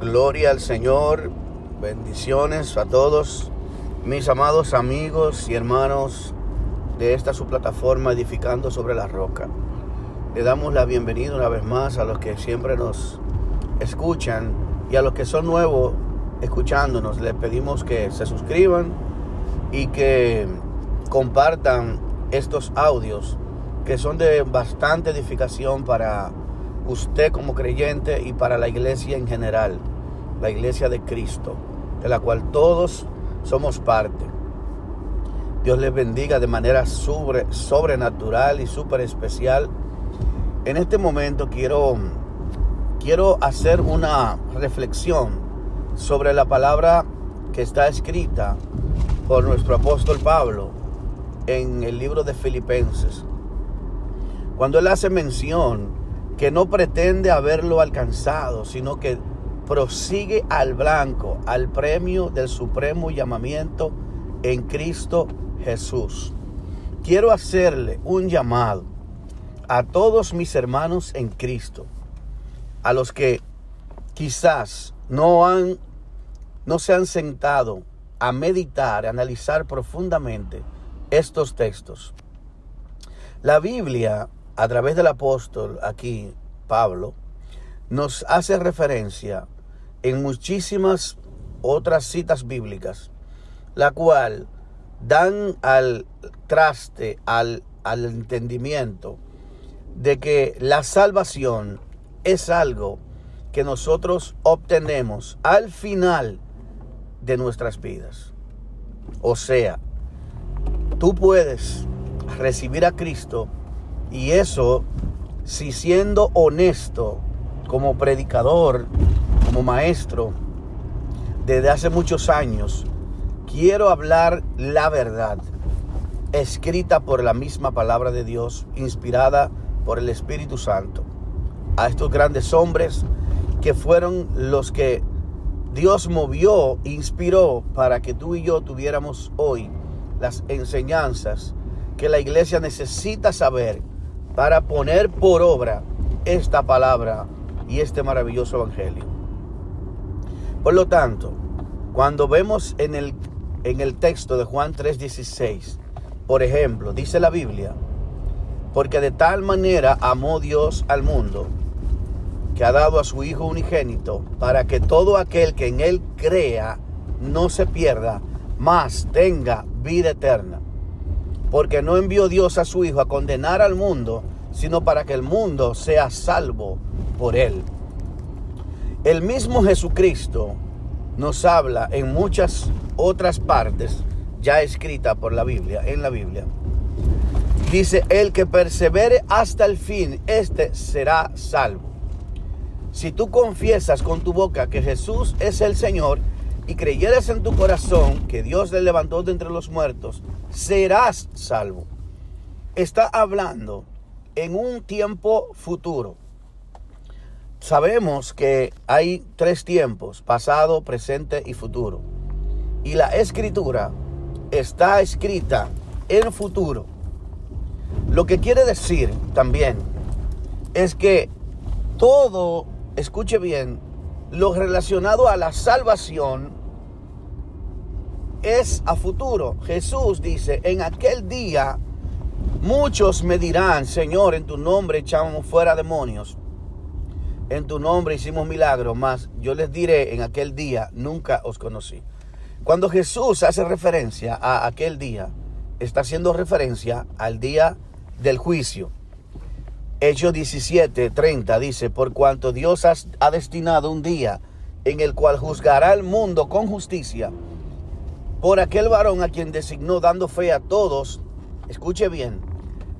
Gloria al Señor, bendiciones a todos mis amados amigos y hermanos de esta su plataforma Edificando sobre la Roca. Le damos la bienvenida una vez más a los que siempre nos escuchan y a los que son nuevos escuchándonos. Les pedimos que se suscriban y que compartan estos audios que son de bastante edificación para usted como creyente y para la iglesia en general, la iglesia de Cristo, de la cual todos somos parte. Dios les bendiga de manera sobre, sobrenatural y súper especial. En este momento quiero, quiero hacer una reflexión sobre la palabra que está escrita por nuestro apóstol Pablo en el libro de Filipenses. Cuando él hace mención que no pretende haberlo alcanzado, sino que prosigue al blanco, al premio del supremo llamamiento en Cristo Jesús. Quiero hacerle un llamado a todos mis hermanos en Cristo, a los que quizás no han no se han sentado a meditar, a analizar profundamente estos textos. La Biblia a través del apóstol aquí, Pablo, nos hace referencia en muchísimas otras citas bíblicas, la cual dan al traste, al, al entendimiento de que la salvación es algo que nosotros obtenemos al final de nuestras vidas. O sea, tú puedes recibir a Cristo y eso, si siendo honesto como predicador, como maestro, desde hace muchos años, quiero hablar la verdad, escrita por la misma palabra de Dios, inspirada por el Espíritu Santo, a estos grandes hombres que fueron los que Dios movió, inspiró para que tú y yo tuviéramos hoy las enseñanzas que la iglesia necesita saber para poner por obra esta palabra y este maravilloso evangelio. Por lo tanto, cuando vemos en el, en el texto de Juan 3:16, por ejemplo, dice la Biblia, porque de tal manera amó Dios al mundo, que ha dado a su Hijo unigénito, para que todo aquel que en Él crea no se pierda, mas tenga vida eterna porque no envió Dios a su Hijo a condenar al mundo, sino para que el mundo sea salvo por él. El mismo Jesucristo nos habla en muchas otras partes ya escrita por la Biblia, en la Biblia. Dice, el que persevere hasta el fin, este será salvo. Si tú confiesas con tu boca que Jesús es el Señor y creyeres en tu corazón que Dios le levantó de entre los muertos, serás salvo. Está hablando en un tiempo futuro. Sabemos que hay tres tiempos, pasado, presente y futuro. Y la escritura está escrita en futuro. Lo que quiere decir también es que todo, escuche bien, lo relacionado a la salvación es a futuro. Jesús dice, en aquel día muchos me dirán, Señor, en tu nombre echamos fuera demonios. En tu nombre hicimos milagros, mas yo les diré en aquel día, nunca os conocí. Cuando Jesús hace referencia a aquel día, está haciendo referencia al día del juicio. Hechos 17, 30 dice, por cuanto Dios ha destinado un día en el cual juzgará al mundo con justicia por aquel varón a quien designó dando fe a todos, escuche bien,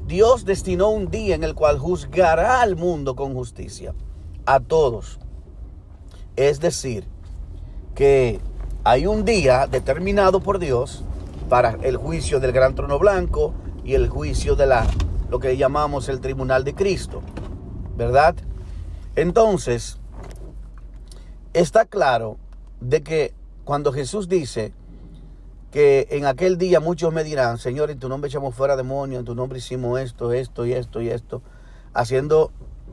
Dios destinó un día en el cual juzgará al mundo con justicia, a todos. Es decir, que hay un día determinado por Dios para el juicio del gran trono blanco y el juicio de la lo que llamamos el tribunal de Cristo, ¿verdad? Entonces, está claro de que cuando Jesús dice que en aquel día muchos me dirán, Señor, en tu nombre echamos fuera demonios, en tu nombre hicimos esto, esto y esto y esto, haciendo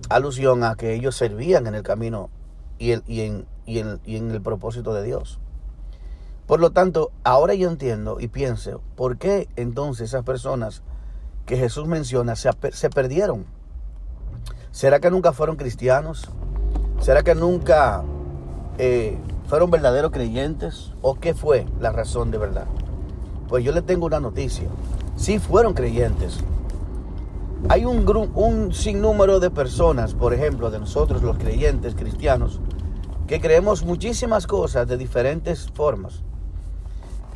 alusión a que ellos servían en el camino y, y, en, y y en el propósito de Dios. Por lo tanto, ahora yo entiendo y pienso, ¿por qué entonces esas personas que Jesús menciona se, se perdieron? ¿Será que nunca fueron cristianos? ¿Será que nunca eh, fueron verdaderos creyentes? ¿O qué fue la razón de verdad? Pues yo le tengo una noticia. Sí fueron creyentes. Hay un, un sinnúmero de personas, por ejemplo, de nosotros los creyentes cristianos, que creemos muchísimas cosas de diferentes formas.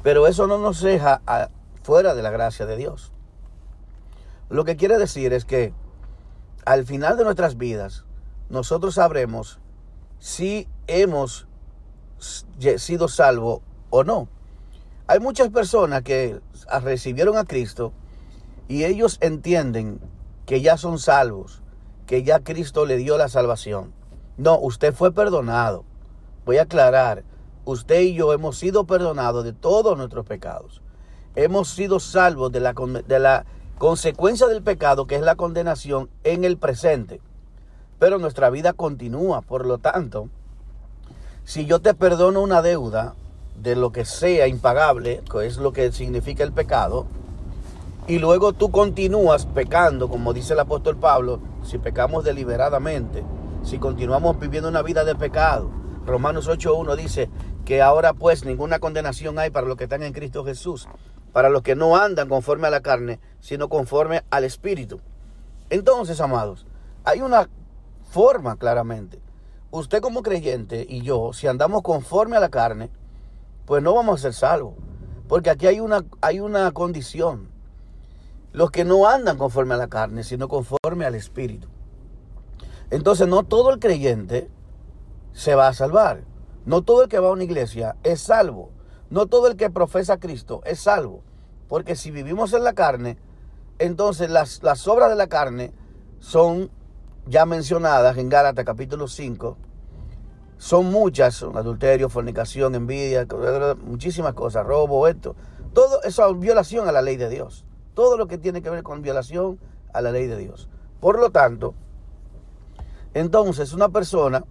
Pero eso no nos deja fuera de la gracia de Dios. Lo que quiere decir es que al final de nuestras vidas, nosotros sabremos si hemos sido salvos o no. Hay muchas personas que recibieron a Cristo y ellos entienden que ya son salvos, que ya Cristo le dio la salvación. No, usted fue perdonado. Voy a aclarar, usted y yo hemos sido perdonados de todos nuestros pecados. Hemos sido salvos de la, de la consecuencia del pecado, que es la condenación en el presente. Pero nuestra vida continúa. Por lo tanto, si yo te perdono una deuda de lo que sea impagable, que es lo que significa el pecado, y luego tú continúas pecando, como dice el apóstol Pablo, si pecamos deliberadamente, si continuamos viviendo una vida de pecado. Romanos 8.1 dice, que ahora pues ninguna condenación hay para los que están en Cristo Jesús, para los que no andan conforme a la carne, sino conforme al Espíritu. Entonces, amados, hay una forma claramente. Usted como creyente y yo, si andamos conforme a la carne, pues no vamos a ser salvos. Porque aquí hay una, hay una condición. Los que no andan conforme a la carne, sino conforme al Espíritu. Entonces no todo el creyente se va a salvar. No todo el que va a una iglesia es salvo. No todo el que profesa a Cristo es salvo. Porque si vivimos en la carne, entonces las, las obras de la carne son ya mencionadas en Gálatas capítulo 5. Son muchas, adulterio, fornicación, envidia, muchísimas cosas, robo, esto. Todo eso es violación a la ley de Dios. Todo lo que tiene que ver con violación a la ley de Dios. Por lo tanto, entonces una persona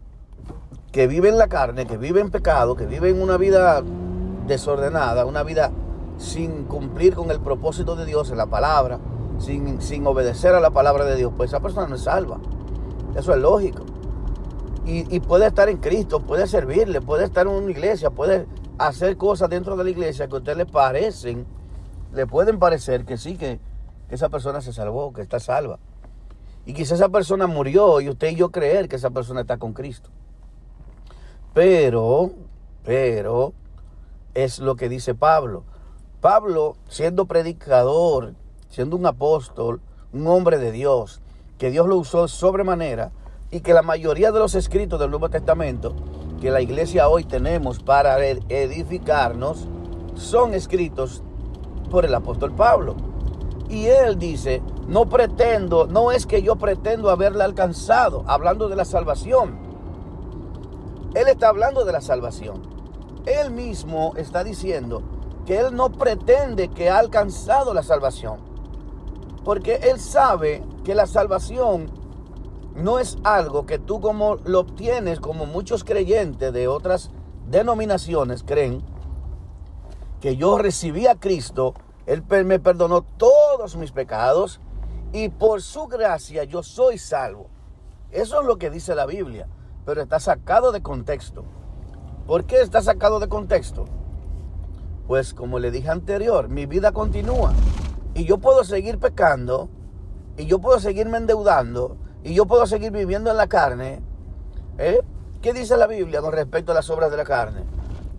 que vive en la carne, que vive en pecado, que vive en una vida desordenada, una vida sin cumplir con el propósito de Dios en la palabra, sin, sin obedecer a la palabra de Dios, pues esa persona no es salva. Eso es lógico. Y, puede estar en Cristo, puede servirle, puede estar en una iglesia, puede hacer cosas dentro de la iglesia que a usted le parecen, le pueden parecer que sí, que, que esa persona se salvó, que está salva. Y quizá esa persona murió y usted y yo creer que esa persona está con Cristo. Pero, pero, es lo que dice Pablo. Pablo, siendo predicador, siendo un apóstol, un hombre de Dios, que Dios lo usó sobremanera y que la mayoría de los escritos del Nuevo Testamento que la iglesia hoy tenemos para edificarnos son escritos por el apóstol Pablo. Y él dice, no pretendo, no es que yo pretendo haberla alcanzado, hablando de la salvación, él está hablando de la salvación. Él mismo está diciendo que Él no pretende que ha alcanzado la salvación. Porque Él sabe que la salvación no es algo que tú como lo obtienes, como muchos creyentes de otras denominaciones creen, que yo recibí a Cristo, Él me perdonó todos mis pecados y por su gracia yo soy salvo. Eso es lo que dice la Biblia pero está sacado de contexto. ¿Por qué está sacado de contexto? Pues como le dije anterior, mi vida continúa y yo puedo seguir pecando y yo puedo seguirme endeudando y yo puedo seguir viviendo en la carne. ¿Eh? ¿Qué dice la Biblia con respecto a las obras de la carne?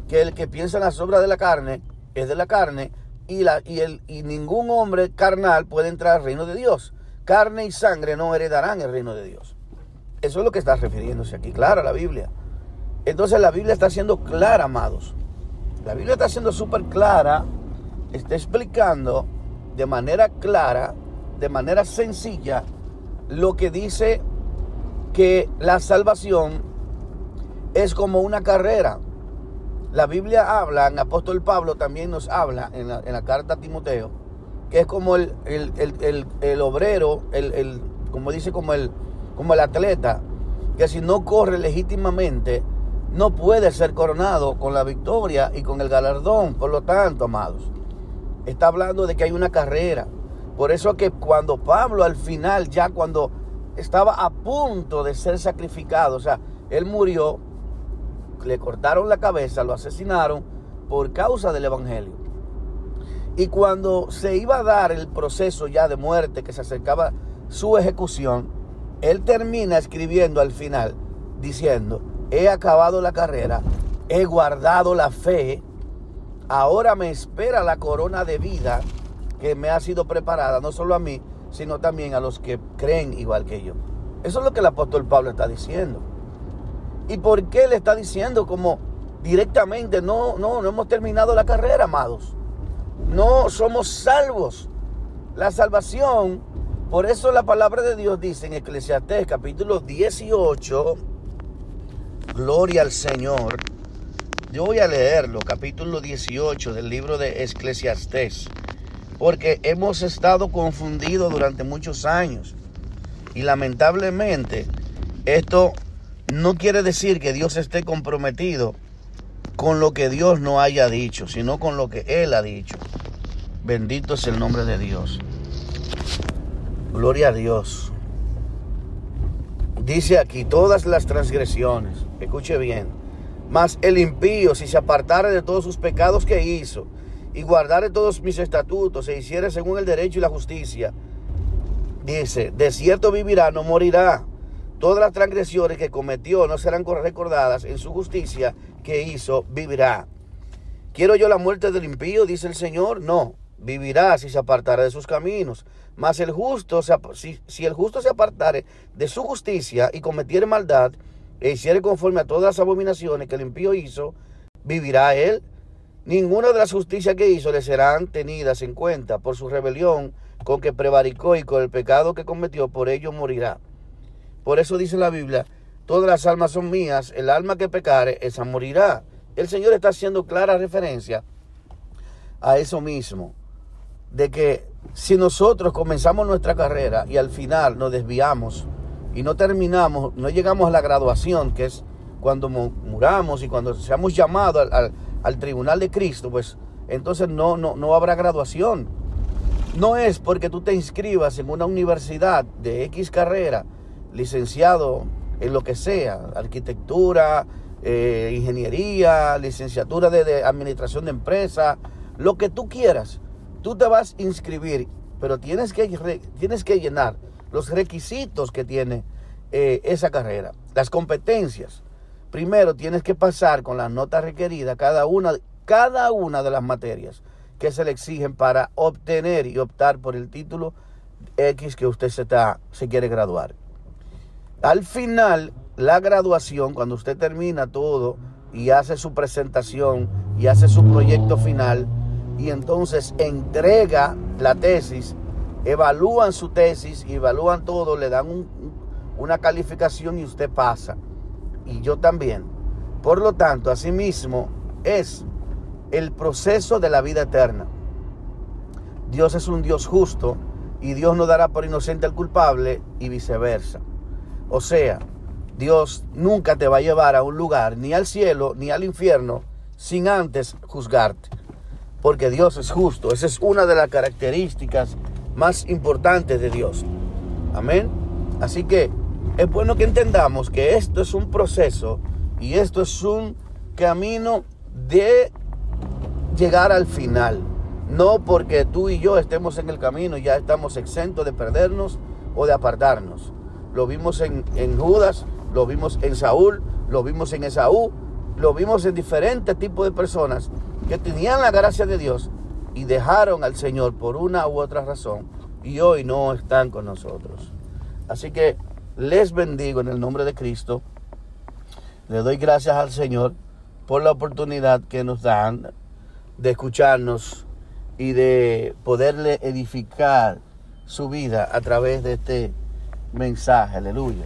Que el que piensa en las obras de la carne es de la carne y, la, y, el, y ningún hombre carnal puede entrar al reino de Dios. Carne y sangre no heredarán el reino de Dios. Eso es lo que está refiriéndose aquí, clara la Biblia. Entonces la Biblia está siendo clara, amados. La Biblia está siendo súper clara, está explicando de manera clara, de manera sencilla, lo que dice que la salvación es como una carrera. La Biblia habla, en apóstol Pablo también nos habla en la, carta a Timoteo, que es como el, el obrero, el, como dice, como el, como el atleta, que si no corre legítimamente, no puede ser coronado con la victoria y con el galardón. Por lo tanto, amados, está hablando de que hay una carrera. Por eso que cuando Pablo al final, ya cuando estaba a punto de ser sacrificado, o sea, él murió, le cortaron la cabeza, lo asesinaron por causa del Evangelio. Y cuando se iba a dar el proceso ya de muerte, que se acercaba su ejecución, él termina escribiendo al final, diciendo, he acabado la carrera, he guardado la fe, ahora me espera la corona de vida que me ha sido preparada, no solo a mí, sino también a los que creen igual que yo. Eso es lo que el apóstol Pablo está diciendo. ¿Y por qué le está diciendo como directamente, no, no, no hemos terminado la carrera, amados? No somos salvos. La salvación, por eso la palabra de Dios dice en Eclesiastés capítulo 18, gloria al Señor. Yo voy a leerlo, capítulo 18 del libro de Eclesiastés porque hemos estado confundidos durante muchos años. Y lamentablemente esto no quiere decir que Dios esté comprometido con lo que Dios no haya dicho, sino con lo que Él ha dicho. Bendito es el nombre de Dios. Gloria a Dios. Dice aquí todas las transgresiones, escuche bien, mas el impío si se apartara de todos sus pecados que hizo y guardare todos mis estatutos e hiciere según el derecho y la justicia, dice, de cierto vivirá, no morirá. Todas las transgresiones que cometió no serán recordadas en su justicia que hizo, vivirá. ¿Quiero yo la muerte del impío? Dice el Señor. No, vivirá si se apartara de sus caminos. Mas el justo, si, si el justo se apartare de su justicia y cometiere maldad, e hiciere conforme a todas las abominaciones que el impío hizo, vivirá él. Ninguna de las justicias que hizo le serán tenidas en cuenta por su rebelión con que prevaricó y con el pecado que cometió, por ello morirá. Por eso dice la Biblia, todas las almas son mías, el alma que pecare, esa morirá. El Señor está haciendo clara referencia a eso mismo, de que si nosotros comenzamos nuestra carrera y al final nos desviamos y no terminamos, no llegamos a la graduación, que es cuando muramos y cuando seamos llamados al al tribunal de Cristo, pues entonces no, no, no habrá graduación. No es porque tú te inscribas en una universidad de X carrera, licenciado en lo que sea, arquitectura, eh, ingeniería, licenciatura de, administración de empresa, lo que tú quieras. Tú te vas a inscribir, pero tienes que, tienes que llenar los requisitos que tiene eh, esa carrera, las competencias. Primero tienes que pasar con las notas requeridas cada una, cada una de las materias que se le exigen para obtener y optar por el título X que usted se, está, se quiere graduar. Al final, la graduación, cuando usted termina todo y hace su presentación y hace su proyecto final y entonces entrega la tesis, evalúan su tesis, evalúan todo, le dan una calificación y usted pasa y yo también. Por lo tanto, asimismo es el proceso de la vida eterna. Dios es un Dios justo y Dios no dará por inocente al culpable y viceversa. O sea, Dios nunca te va a llevar a un lugar, ni al cielo, ni al infierno, sin antes juzgarte. Porque Dios es justo. Esa es una de las características más importantes de Dios. Amén. Así que es bueno que entendamos que esto es un proceso y esto es un camino de llegar al final. No porque tú y yo estemos en el camino y ya estamos exentos de perdernos o de apartarnos. Lo vimos en, en Judas, lo vimos en Saúl, lo vimos en Esaú, lo vimos en diferentes tipos de personas que tenían la gracia de Dios y dejaron al Señor por una u otra razón y hoy no están con nosotros. Así que les bendigo en el nombre de Cristo. Le doy gracias al Señor por la oportunidad que nos dan de escucharnos y de poderle edificar su vida a través de este mensaje. Aleluya.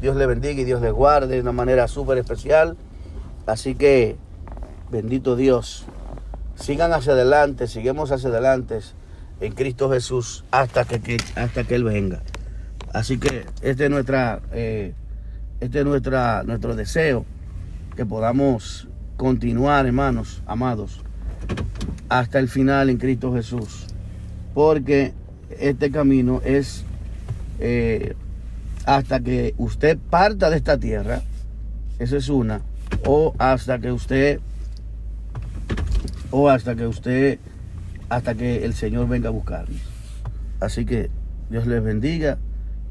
Dios le bendiga y Dios le guarde de una manera súper especial. Así que, bendito Dios, sigan hacia adelante, sigamos hacia adelante en Cristo Jesús hasta que, hasta que Él venga. Así que este es, nuestra, eh, este es nuestra, nuestro deseo que podamos continuar, hermanos, amados, hasta el final en Cristo Jesús. Porque este camino es eh, hasta que usted parta de esta tierra, esa es una, o hasta que usted, o hasta que usted, hasta que el Señor venga a buscarnos. Así que Dios les bendiga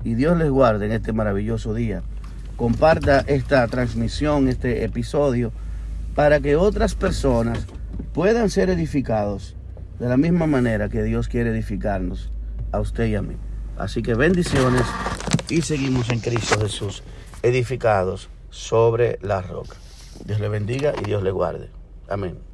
y Dios les guarde en este maravilloso día. Comparta esta transmisión, este episodio, para que otras personas puedan ser edificados de la misma manera que Dios quiere edificarnos a usted y a mí. Así que bendiciones y seguimos en Cristo Jesús, edificados sobre la roca. Dios le bendiga y Dios le guarde. Amén.